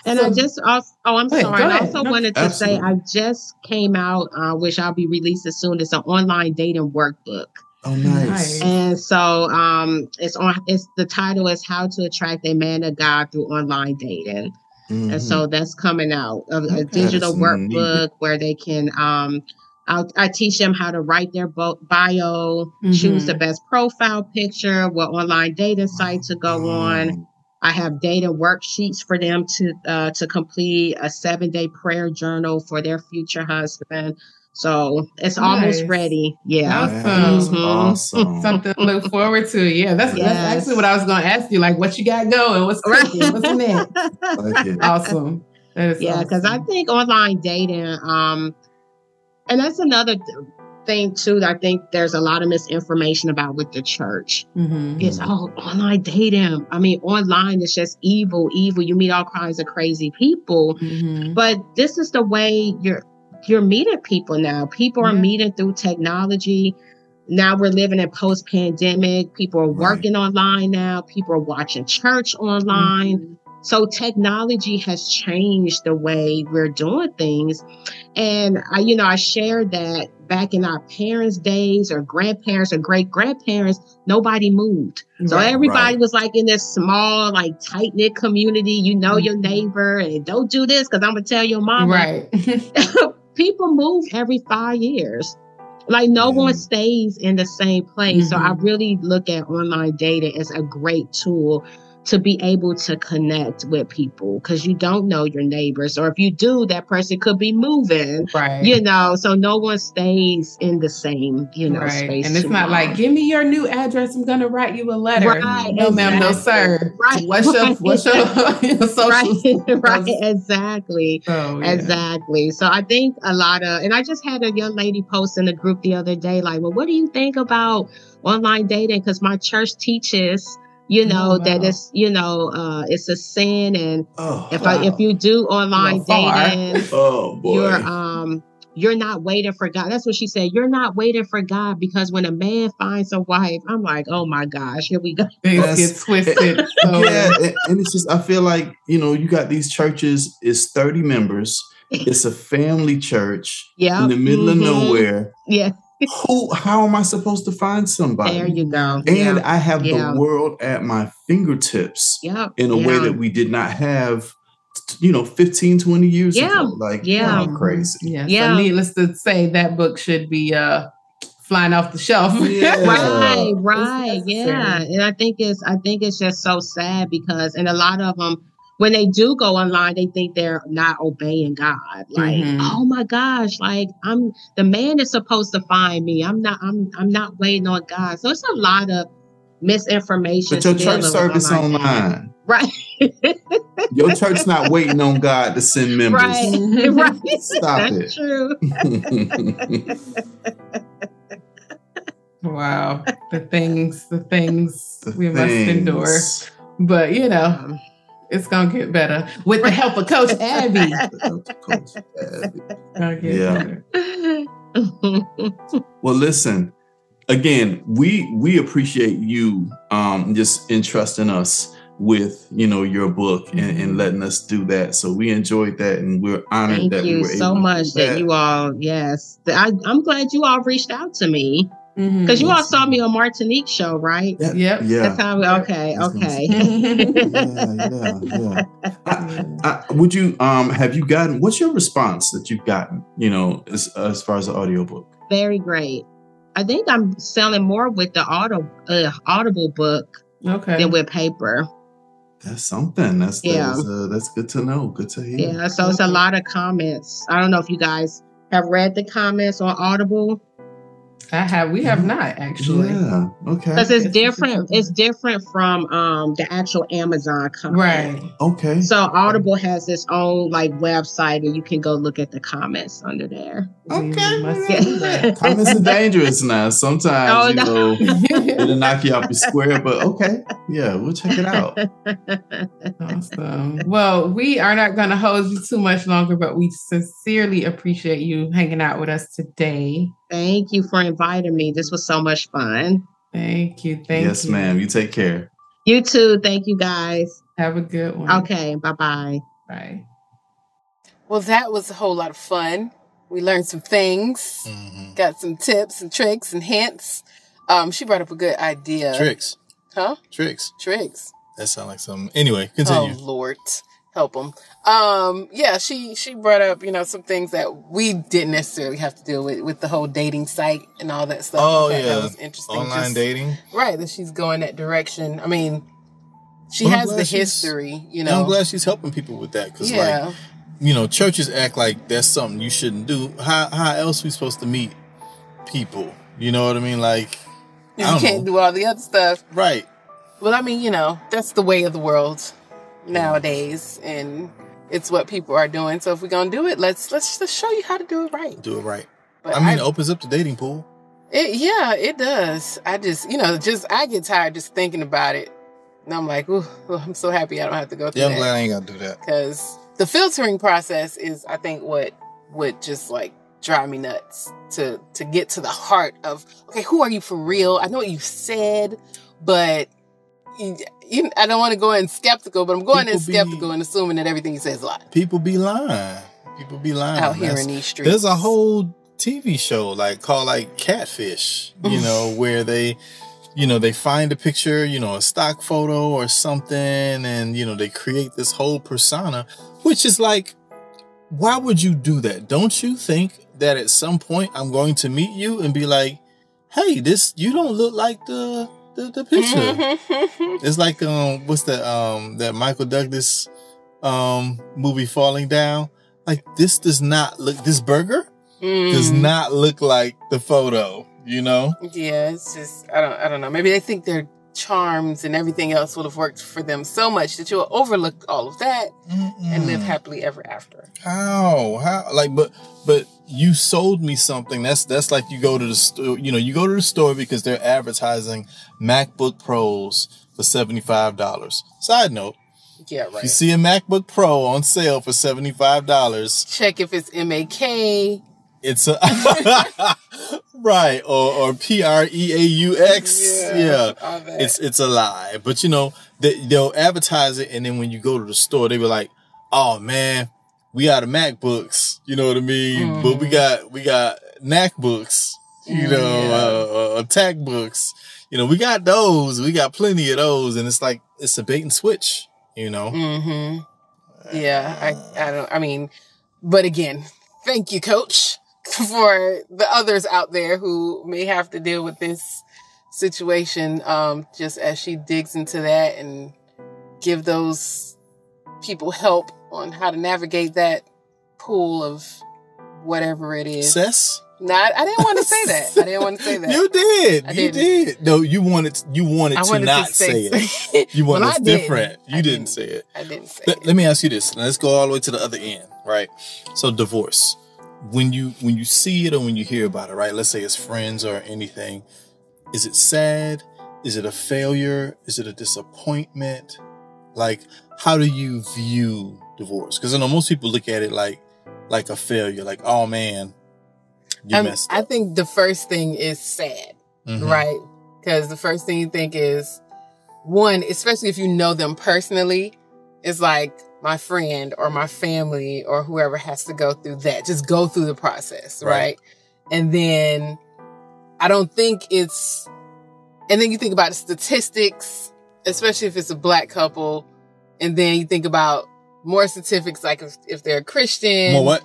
And I just also oh I'm Go ahead, sorry. I also No, wanted to say I just came out, uh, which I'll be releasing soon. It's an online dating workbook. Oh, Nice. nice. And so um it's on it's the title is How to Attract a Man to God Through Online Dating. Mhm. And so that's coming out a, a digital That is neat. workbook where they can um I'll, I teach them how to write their bo- bio, choose Mhm. the best profile picture, what online dating site to go on. I have data worksheets for them to uh, to complete a seven day prayer journal for their future husband. So it's almost ready. Yeah. Awesome. That's Mhm. awesome. Something to look forward to. Yeah, that's, that's actually what I was going to ask you. Like, what you got going? What's cooking? What's in it? Like. Awesome. That is yeah because i think online dating um and that's another th- thing too that i think there's a lot of misinformation about with the church Mhm. it's oh online dating i mean online is just evil evil you meet all kinds of crazy people Mhm. but this is the way you're you're meeting people now people are Yeah. meeting through technology now we're living in post-pandemic people are Right. working online now people are watching church online Mhm. So technology has changed the way we're doing things. And I, you know, I shared that back in our parents' days or grandparents or great grandparents, nobody moved. So Right. everybody Right. was like in this small, like tight knit community. You know your Mhm. neighbor and don't do this because I'm gonna tell your mom. Right. People move every five years. Like no Yeah. one stays in the same place. So I Mhm. really look at online dating as a great tool to be able to connect with people because you don't know your neighbors, or if you do, that person could be moving. right. You know, so no one stays in the same, you know, right. space. And it's not long. like, give me your new address. I'm gonna write you a letter. Right, No, ma'am, no, sir. Right, What's your what's your, your social? right, right, exactly. So, yeah. Exactly. So I think a lot of, and I just had a young lady post in the group the other day, like, well, what do you think about online dating? Because my church teaches, you know, Oh, that it's, you know, uh, it's a sin, and Oh, if I, if you do online dating, oh boy. you're um. You're not waiting for God. That's what she said. You're not waiting for God because when a man finds a wife, I'm like, oh my gosh, here we go. Things Yes. get twisted. So, yeah, and, and it's just I feel like you know you got these churches. It's thirty members. It's a family church Yeah. in the middle Mhm. of nowhere. Yeah. Who? How am I supposed to find somebody? There you go. and yeah. I have Yeah. the world at my fingertips Yep. in a way that we did not have, you know, 15, 20 years Yeah. ago. Like, Yeah. yeah, crazy. Yeah. Yeah. So needless to say, that book should be uh flying off the shelf. Yeah. right right yeah and i think it's i think it's just so sad because and a lot of them when they do go online, they think they're not obeying God. Like, Mhm. oh my gosh, like I'm the man is supposed to find me. I'm not. I'm. I'm not waiting on God. So it's a lot of misinformation. But your church service online. online. right? Your church's not waiting on God to send members. right. right. Stop That's it. true. Wow. The things, the things The we must endure. But you know, Um, it's gonna get better with the help of Coach Abby. Coach Abby. Gonna Yeah. Well, listen. Again, we we appreciate you um just entrusting us with you know your book and, Mm-hmm. and letting us do that. So we enjoyed that, and we're honored Thank that we you were so able to much do that you all, yes. I, I'm glad you all reached out to me Mhm. because you all saw me on Martinique show, right? Yeah, Yep. yeah, That's how we, okay, I okay. yeah, yeah, yeah. I, I, would you um have you gotten what's your response that you've gotten you know as as far as the audiobook Very great. I think I'm selling more with the auto uh, Audible book okay. than with paper. that's something that's Yeah. that's, uh, that's good to know good to hear Yeah, so it's a lot of comments. I don't know if you guys have read the comments on Audible I have. We have not actually. yeah okay because it's different. it's It's different from um the actual Amazon comment. Right. okay So Audible has its own like website, and you can go look at the comments under there. Okay. Must Yeah. comments are dangerous now sometimes Oh, you no. know it'll knock you off your square but okay yeah we'll check it out Awesome. Well, we are not going to hold you too much longer, but we sincerely appreciate you hanging out with us today. Thank you for inviting me. This was so much fun. Thank you. Thank yes you. ma'am you take care You too. Thank you guys. Have a good one. Okay. Bye bye. Bye. Well, that was a whole lot of fun. We learned some things, Mhm. got some tips and tricks and hints. Um, she brought up a good idea. Tricks, Huh? tricks. Tricks. That sounds like something. Anyway, continue. Oh Lord, help them. Um, yeah, she she brought up you know some things that we didn't necessarily have to deal with with the whole dating site and all that stuff. Oh, yeah. that was interesting. Online Just- dating. right? That she's going that direction. I mean, she Well, has the history, you know, I'm glad she's helping people with that because, yeah, like, you know, churches act like that's something you shouldn't do. How how else we supposed to meet people? You know what I mean? Like, you can't know. do all the other stuff. right? Well, I mean, you know, that's the way of the world nowadays, and it's what people are doing. So if we're gonna do it, let's let's just show you how to do it right. Do it right. But I mean, it opens up the dating pool. It, yeah, it does. I just, you know, just I get tired just thinking about it, and I'm like, ooh, I'm so happy I don't have to go through Yeah, I'm that glad I ain't to do that. because the filtering process is, I think, what would just like drive me nuts to to get to the heart of, okay, who are you for real? I know what you said, but I don't want to go in skeptical, but I'm going in People be- skeptical and assuming that everything you say is a lie People be lying. People be lying out here That's- in these streets. There's a whole TV show like called like Catfish, you know, where they, you know, they find a picture, you know, a stock photo or something, and you know, they create this whole persona, which is like, why would you do that? Don't you think that at some point I'm going to meet you and be like, hey, this you don't look like the the, the picture. Mhm. It's like um, what's that um that Michael Douglas um movie Falling Down? Like this does not look this burger does Mm. not look like the photo, you know? Yeah, it's just I don't I don't know. Maybe they think their charms and everything else would have worked for them so much that you'll overlook all of that and live happily ever after. How? How like but but you sold me something. That's that's like you go to the store, you know, you go to the store because they're advertising MacBook Pros for $75. Side note, Yeah, if you see a MacBook Pro on sale for $75, Check if it's M A K. It's a right or or P R E A U X. Yeah, that. it's it's a lie. But you know they, they'll advertise it, and then when you go to the store, they be like, "Oh man, we got MacBooks." You know what I mean? But we got we got MacBooks. You know, Mm. Yeah. uh, uh, attack books. You know, we got those. We got plenty of those, and it's like it's a bait and switch. You know. Mm-hmm. Yeah, I, I don't. I mean, but again, thank you, Coach, for the others out there who may have to deal with this situation. Um, just as she digs into that and give those people help on how to navigate that pool of whatever it is. Cess? Not, I didn't want to say that. I didn't want to say that. You did. I you didn't. did. No, you wanted you wanted I to not to say, say it. You Well, wanted I it's different. You didn't, didn't. say it. I didn't say Let, it. let me ask you this. Let's go all the way to the other end, right? So divorce. When you when you see it or when you hear about it, right? Let's say it's friends or anything. Is it sad? Is it a failure? Is it a disappointment? Like, how do you view divorce? Because I know most people look at it like like a failure. Like, oh man, you Um, messed up. I think the first thing is sad, Mhm. right? Because the first thing you think is one, especially if you know them personally, is like my friend or my family or whoever has to go through that. Just go through the process, Right. right? And then I don't think it's, and then you think about statistics, especially if it's a black couple, and then you think about more statistics like if, if they're Christian. More what?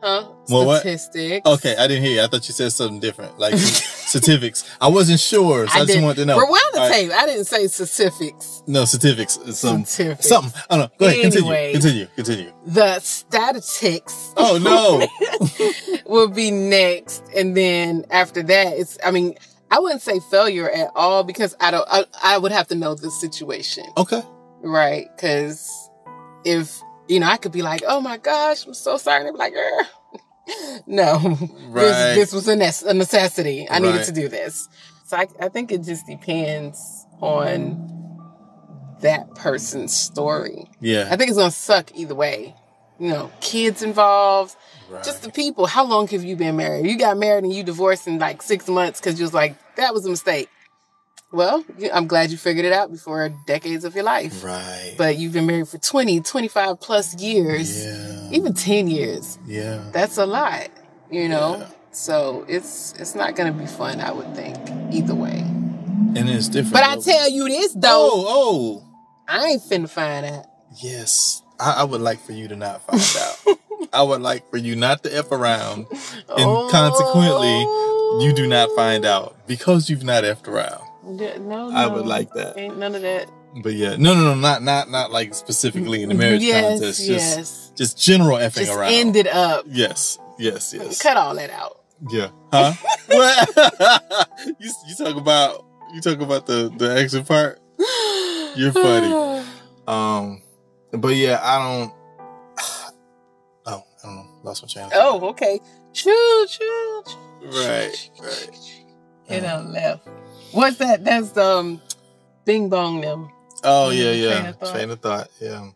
Huh? More what? Statistics. Okay, I didn't hear you. I thought you said something different, like certificates. I wasn't sure, so I, just didn't- wanted to know. Rewind the All right. tape. I didn't say specifics. No. It's Some, Certificates. something. I don't know. Go ahead. Anyway. Continue. Continue. Continue. The statistics Oh no. will be next, and then after that, it's. I mean, I wouldn't say failure at all because I don't. I, I would have to know the situation, okay. right? Because if you know, I could be like, "Oh my gosh, I'm so sorry," and they'd be like. "No, Right. this this was a, nece- a necessity. I needed to do this." So I, I think it just depends on that person's story. Yeah. I think it's gonna suck either way. You know, kids involved, Right. just the people. How long have you been married? You got married and you divorced in like six months because you was like, that was a mistake. Well, I'm glad you figured it out before decades of your life. right. But you've been married for 20, 25 plus years, yeah. even 10 years. Yeah. That's a lot, you know? Yeah. So it's it's not gonna be fun, I would think, either way. And it's different. But I tell you this though, Oh, oh. I ain't finna find out. Yes. I, I would like for you to not find out. I would like for you not to F around. And oh. consequently, you do not find out because you've not effed around. Yeah, No, I would like that. Ain't none of that. But yeah, no, no, no, not not not like specifically in the marriage yes, contest. Just yes. just general effing Just around. end it up. Yes, yes, yes. Cut all that out. Yeah. Huh? what? you you talk about you talk about the the action part. You're funny. Um, but yeah, I don't. Oh, I don't know. Lost my channel. oh, okay. Choo, choo, choo. right, right. It done left. What's that? That's um, Bing Bong them. Oh yeah, Train yeah. of thought. Train of thought. Yeah.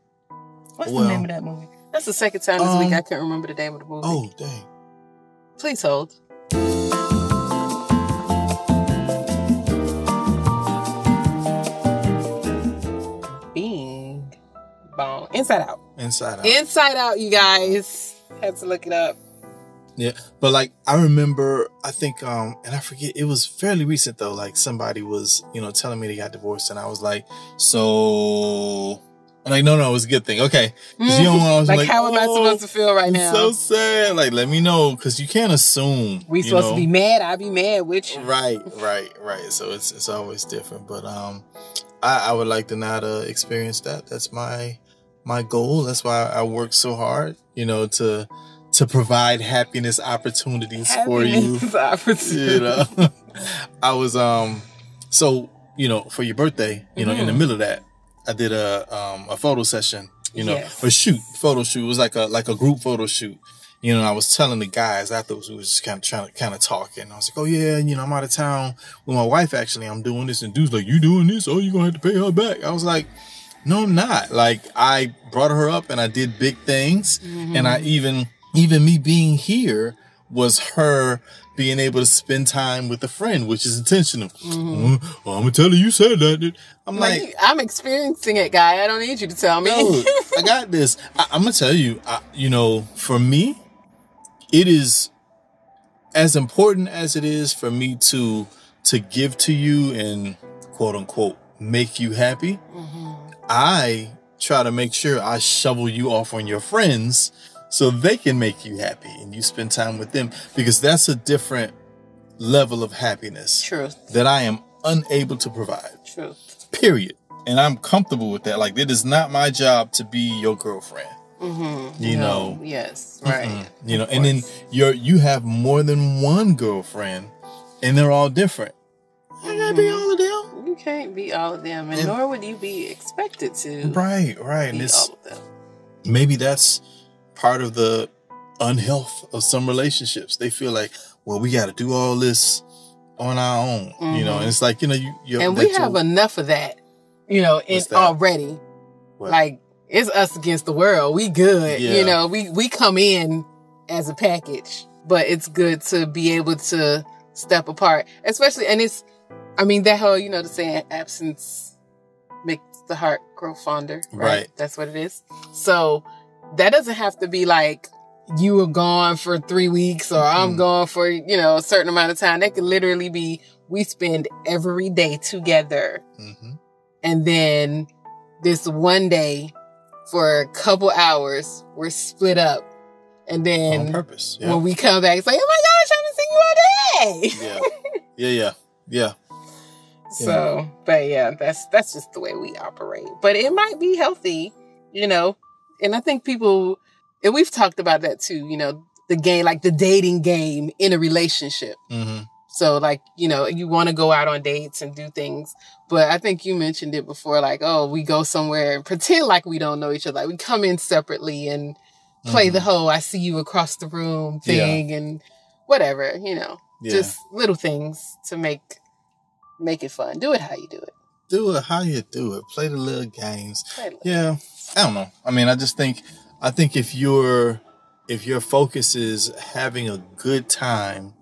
What's Well. the name of that movie? That's the second time this Um, week I can't remember the name of the movie. Oh dang. Please hold. Bing Bong. Inside Out. Inside out. Inside Out, you guys. Had to look it up. Yeah, but like I remember, I think, um, and I forget, it was fairly recent though. Like somebody was, you know, telling me they got divorced, and I was like, so, I'm like, no, no, it was a good thing. Okay, you don't want to like, how am I "Oh, supposed to feel right now? So sad. Like, let me know, because you can't assume. we supposed know? to be mad. I be mad with you. Right, right, right. So it's it's always different. But um, I, I would like to not uh, experience that. That's my my goal. That's why I work so hard. You know to to provide happiness opportunities for you. Happiness opportunity. You know, I was um, so you know for your birthday, you know, in the Mhm. middle of that, I did a um a photo session. You know, Yes. or shoot, photo shoot. It was like a like a group photo shoot. You know, I was telling the guys afterwards, we was just kind of trying to kind of talking. I was like, "Oh yeah, you know, I'm out of town with my wife. Actually, I'm doing this." And dude's like, "You doing this? Oh, you gonna have to pay her back?" I was like, "No, I'm not. Like, I brought her up and I did big things, and I even even me being here was her being able to spend time with a friend, which is intentional. Mm-hmm. "Uh, well, I'm gonna tell you, you said that. I'm like, Like, I'm experiencing it, guy. I don't need you to tell me. no, I got this. I, I'm gonna tell you. I, you know, for me, it is as important as it is for me to to give to you and quote unquote make you happy. I try to make sure I shovel you off on your friends so they can make you happy and you spend time with them because that's a different level of happiness Truth. that I am unable to provide. Truth. Period. and I'm comfortable with that. Like, it is not my job to be your girlfriend. Mm-hmm. You No, know. Yes. Right. Mm-mm. You know, and then you're you have more than one girlfriend, and they're all different. I gotta be Mhm. all of them. You can't be all of them, and, And- nor would you be expected to Right, right. And be all of them. maybe that's part of the unhealth of some relationships. They feel like, well, we got to do all this on our own, you know. Mhm. And it's like you know, you you And we have enough of that, you know, in already. What? Like it's us against the world. We good, Yeah. you know. We we come in as a package, but it's good to be able to step apart, especially. And it's, I mean, that whole you know the saying, absence makes the heart grow fonder. Right. Right. That's what it is. So that doesn't have to be like you were gone for three weeks or I'm Mm. gone for, you know, a certain amount of time. That could literally be we spend every day together hmm and then this one day for a couple hours we're split up. And on then purpose. Yeah. when we come back, it's like, oh my gosh, I haven't seen you all day. yeah, yeah, yeah, yeah. So, but yeah, that's that's just the way we operate. But it might be healthy, you know. And I think people, and we've talked about that too. You know, the game, like the dating game in a relationship. hmm So, like, you know, you want to go out on dates and do things, but I think you mentioned it before. Like, oh, we go somewhere and pretend like we don't know each other. Like, we come in separately and play the whole "I see you across the room" Mm-hmm. Yeah. thing and whatever. You know, Yeah. just little things to make make it fun. Do it how you do it. do it how you do it. Play the little games. Play it. Yeah, I don't know. I mean, I just think, I think if your if your focus is having a good time,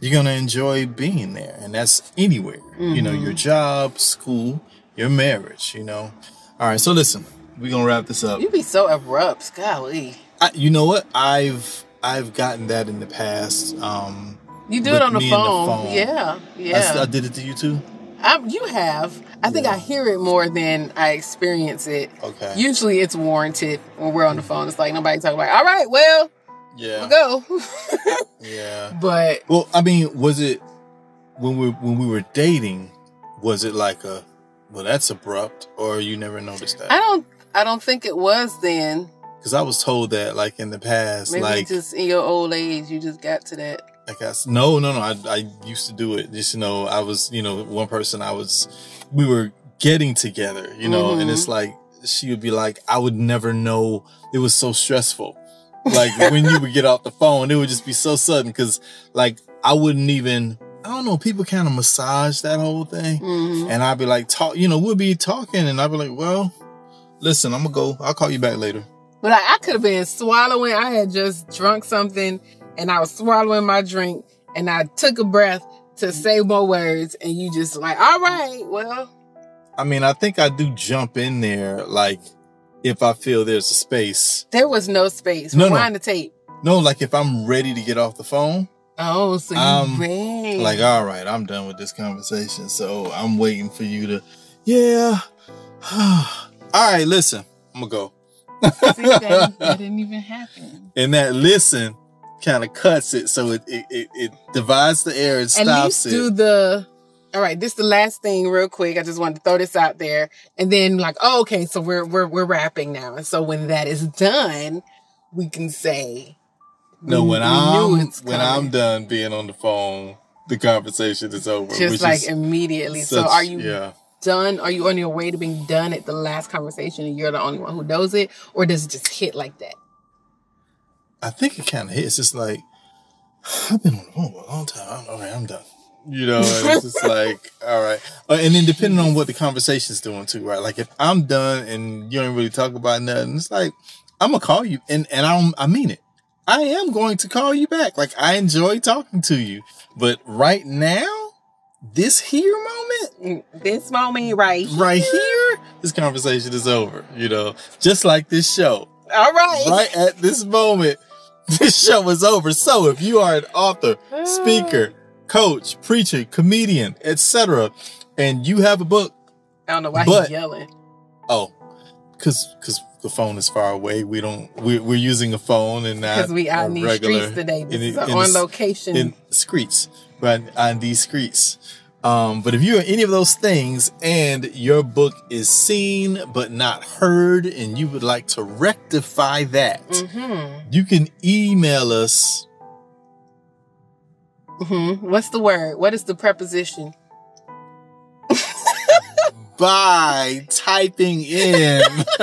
you're gonna enjoy being there, and that's anywhere. You know, your job, school, your marriage. You know. All right, so listen, we're gonna wrap this up. You be so abrupt, golly. I, you know what? I've I've gotten that in the past. Um, You do it on the and the phone. phone. Yeah, I, yeah. I did it to you too. I, you have. I think Yeah. I hear it more than I experience it. Okay. Usually it's warranted when we're on the phone. It's like nobody talking like, all right, well, yeah. we'll go. Yeah. but Well, I mean, was it when we when we were dating? Was it like a well, that's abrupt, or you never noticed that? I don't I don't think it was then. Because I was told that, like in the past, Maybe like just in your old age you just got to that. Like I s- no, no, no. I I used to do it. Just you know, I was you know one person. I was we were getting together, you know, and it's like she would be like, I would never know. It was so stressful. Like when you would get off the phone, it would just be so sudden because like I wouldn't even. I don't know. People kind of massage that whole thing. hmm And I'd be like, talk, you know, we'll be talking, and I'd be like, well, listen, I'm gonna go. I'll call you back later. But I, I could have been swallowing. I had just drunk something and I was swallowing my drink and I took a breath to say more words and you just like, all right, well, I mean, I think I do jump in there, like if I feel there's a space. there was no space. No, no. Rewind the tape. No, like if I'm ready to get off the phone, Oh, so you Um, read. like, all right, I'm done with this conversation. So I'm waiting for you to, yeah. all right, listen, I'm gonna go. See, that, that didn't even happen. And that listen kind of cuts it, so it, it it it divides the air and stops it. do the. All right, this is the last thing, real quick. I just wanted to throw this out there, and then like, oh, okay, so we're we're we're wrapping now, and so when that is done, we can say. No, when I'm when I'm done being on the phone, the conversation is over. just like immediately. so are you Yeah, done? Are you on your way to being done at the last conversation, and you're the only one who knows it, or does it just hit like that? I think it kind of hits. It's like I've been on the phone for a long time. I'm, all right, I'm done. You know, it's just like all right. Uh, and then depending on what the conversation's doing too, right? Like if I'm done and you don't really talk about nothing, it's like I'm gonna call you, and and I don't. I mean it. I am going to call you back. Like I enjoy talking to you, but right now, this here moment, Mm, This moment right, right here, this conversation is over. You know, just like this show. All right, right at this moment, this show is over. So if you are an author, speaker, coach, preacher, comedian, etc., and you have a book, I don't know why But- he's yelling. oh, because because the phone is far away. We don't. We're, we're using a phone and not Because we out in these regular streets today. This in is in on the- location. in streets, right on these streets. Um, but if you're any of those things and your book is seen but not heard, and you would like to rectify that, Mm-hmm. you can email us. Mm-hmm. What's the word? What is the preposition? by typing in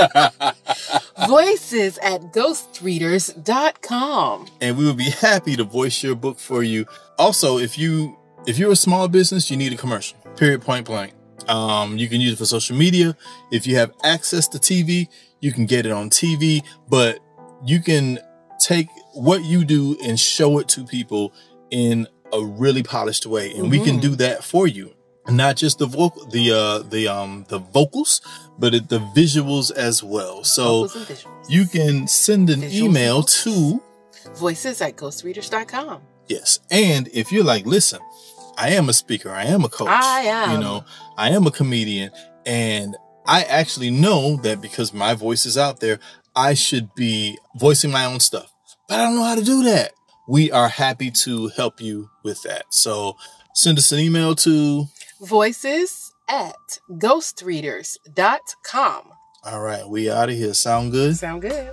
Voices at ghostreaders.com. and we would be happy to voice your book for you. Also, if you if you're a small business, you need a commercial. Period point blank. Um, you can use it for social media. If you have access to TV, you can get it on TV, but you can take what you do and show it to people in a really polished way. And we can Mhm. do that for you. Not just the vocal, the uh, the um, the vocals, but it, the visuals as well. So Vocals and visuals. you can send an Visuals email to Voices at ghostreaders.com. yes. And if you're like, listen, I am a speaker, I am a coach, I am. you know, I am a comedian, and I actually know that because my voice is out there, I should be voicing my own stuff, but I don't know how to do that. We are happy to help you with that. So send us an email to. Voices at ghostreaders.com. All right, we out of here. Sound good? Sound good?